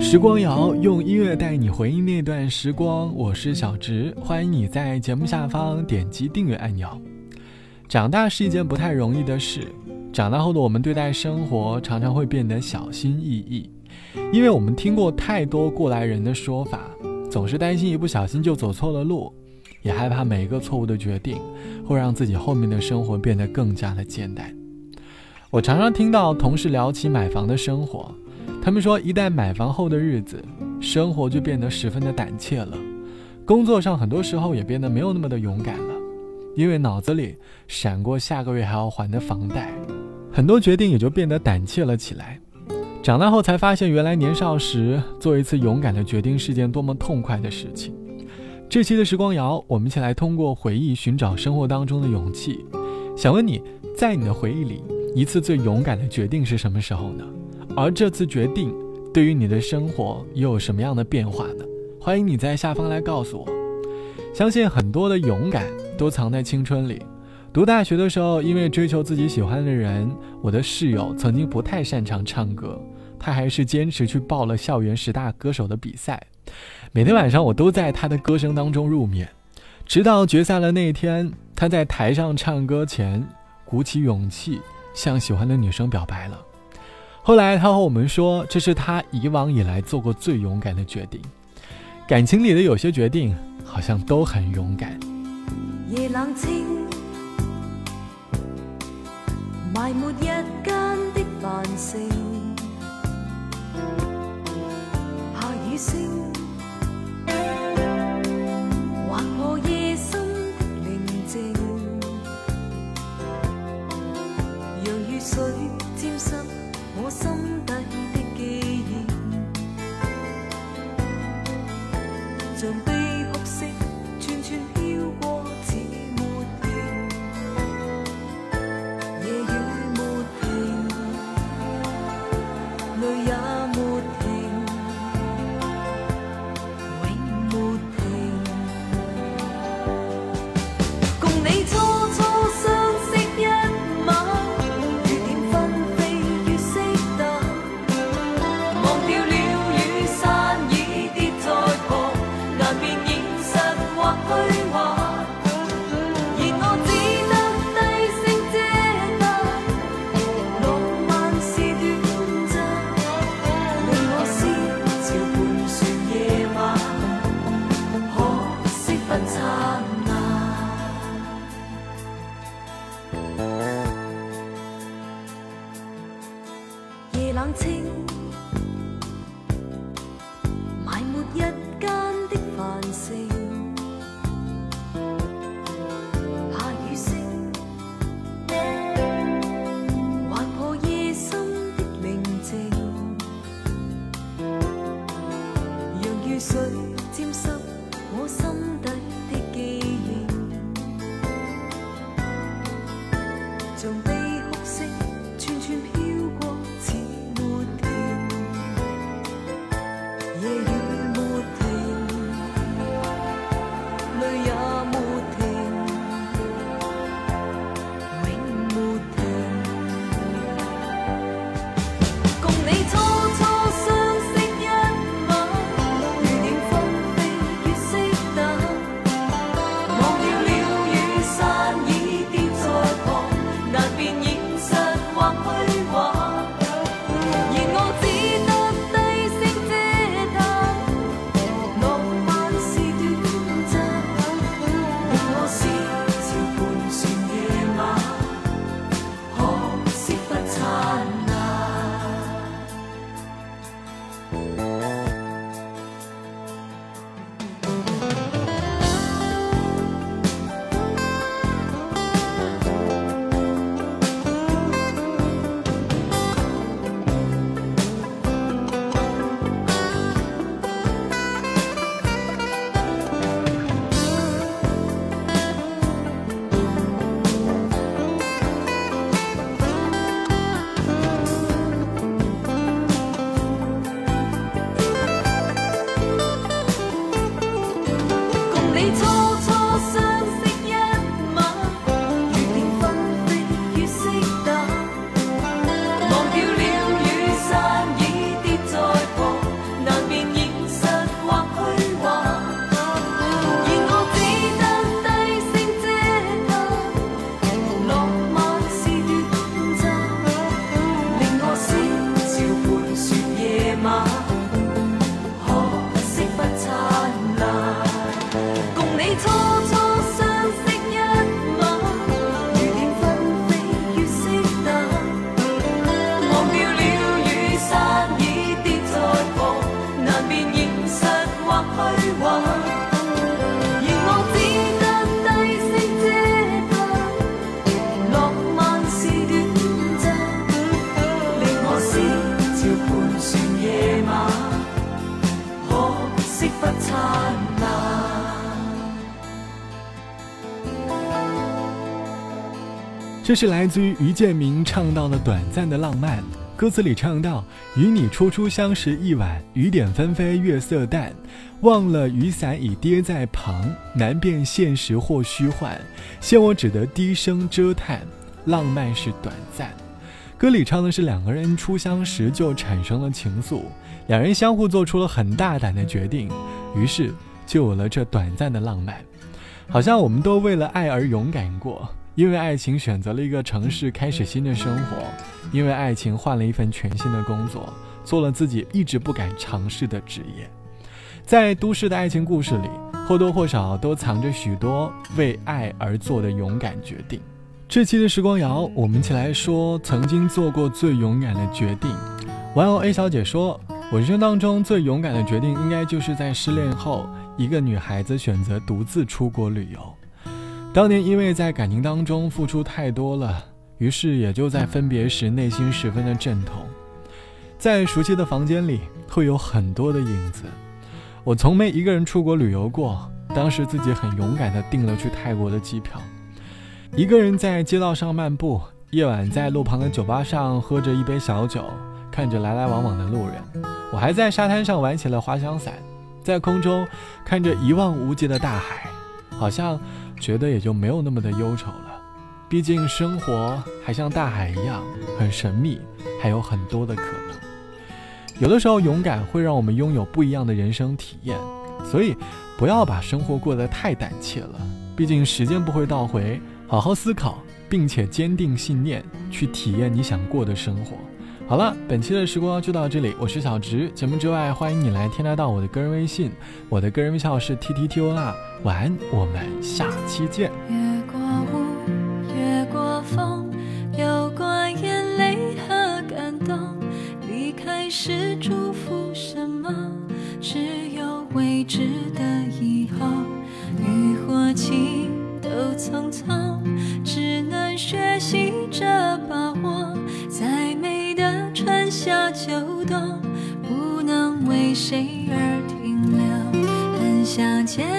时光谣用音乐带你回忆那段时光，我是小植，欢迎你在节目下方点击订阅按钮。长大是一件不太容易的事，长大后的我们对待生活常常会变得小心翼翼，因为我们听过太多过来人的说法，总是担心一不小心就走错了路，也害怕每一个错误的决定会让自己后面的生活变得更加的艰难。我常常听到同事聊起买房的生活。他们说，一旦买房后的日子，生活就变得十分的胆怯了，工作上很多时候也变得没有那么的勇敢了，因为脑子里闪过下个月还要还的房贷，很多决定也就变得胆怯了起来。长大后才发现，原来年少时做一次勇敢的决定是件多么痛快的事情。这期的时光谣，我们一起来通过回忆寻找生活当中的勇气。想问你，在你的回忆里，一次最勇敢的决定是什么时候呢？而这次决定对于你的生活又有什么样的变化呢？欢迎你在下方来告诉我。相信很多的勇敢都藏在青春里。读大学的时候，因为追求自己喜欢的人，我的室友曾经不太擅长唱歌，他还是坚持去报了校园十大歌手的比赛。每天晚上我都在他的歌声当中入眠，直到决赛的那一天，他在台上唱歌前鼓起勇气向喜欢的女生表白了。后来，他和我们说，这是他以往以来做过最勇敢的决定。感情里的有些决定，好像都很勇敢。夜冷清，埋没日间的繁盛，下雨声，不灿烂。这是来自于于建明唱到的短暂的浪漫。歌词里唱到：“与你初初相识一晚，雨点纷飞，月色淡，忘了雨伞已跌在旁，难辨现实或虚幻，现我只得低声嗟叹，浪漫是短暂。”歌里唱的是两个人初相识就产生了情愫，两人相互做出了很大胆的决定，于是就有了这短暂的浪漫。好像我们都为了爱而勇敢过。因为爱情选择了一个城市，开始新的生活；因为爱情换了一份全新的工作，做了自己一直不敢尝试的职业。在都市的爱情故事里，或多或少都藏着许多为爱而做的勇敢决定。这期的时光谣，我们一起来说曾经做过最勇敢的决定。玩偶 A 小姐说：“我人生当中最勇敢的决定，应该就是在失恋后，一个女孩子选择独自出国旅游。”当年因为在感情当中付出太多了，于是也就在分别时内心十分的阵痛。在熟悉的房间里会有很多的影子。我从没一个人出国旅游过，当时自己很勇敢的订了去泰国的机票，一个人在街道上漫步，夜晚在路旁的酒吧上喝着一杯小酒，看着来来往往的路人。我还在沙滩上玩起了滑翔伞，在空中看着一望无际的大海，好像。觉得也就没有那么的忧愁了，毕竟生活还像大海一样很神秘，还有很多的可能。有的时候，勇敢会让我们拥有不一样的人生体验，所以不要把生活过得太胆怯了。毕竟时间不会倒回，好好思考，并且坚定信念，去体验你想过的生活。好了，本期的时光就到这里，我是小直。节目之外，欢迎你来添加到我的个人微信，我的个人微信号是 t t t o r。晚安，我们下期见。月光夏秋冬不能为谁而停留很想见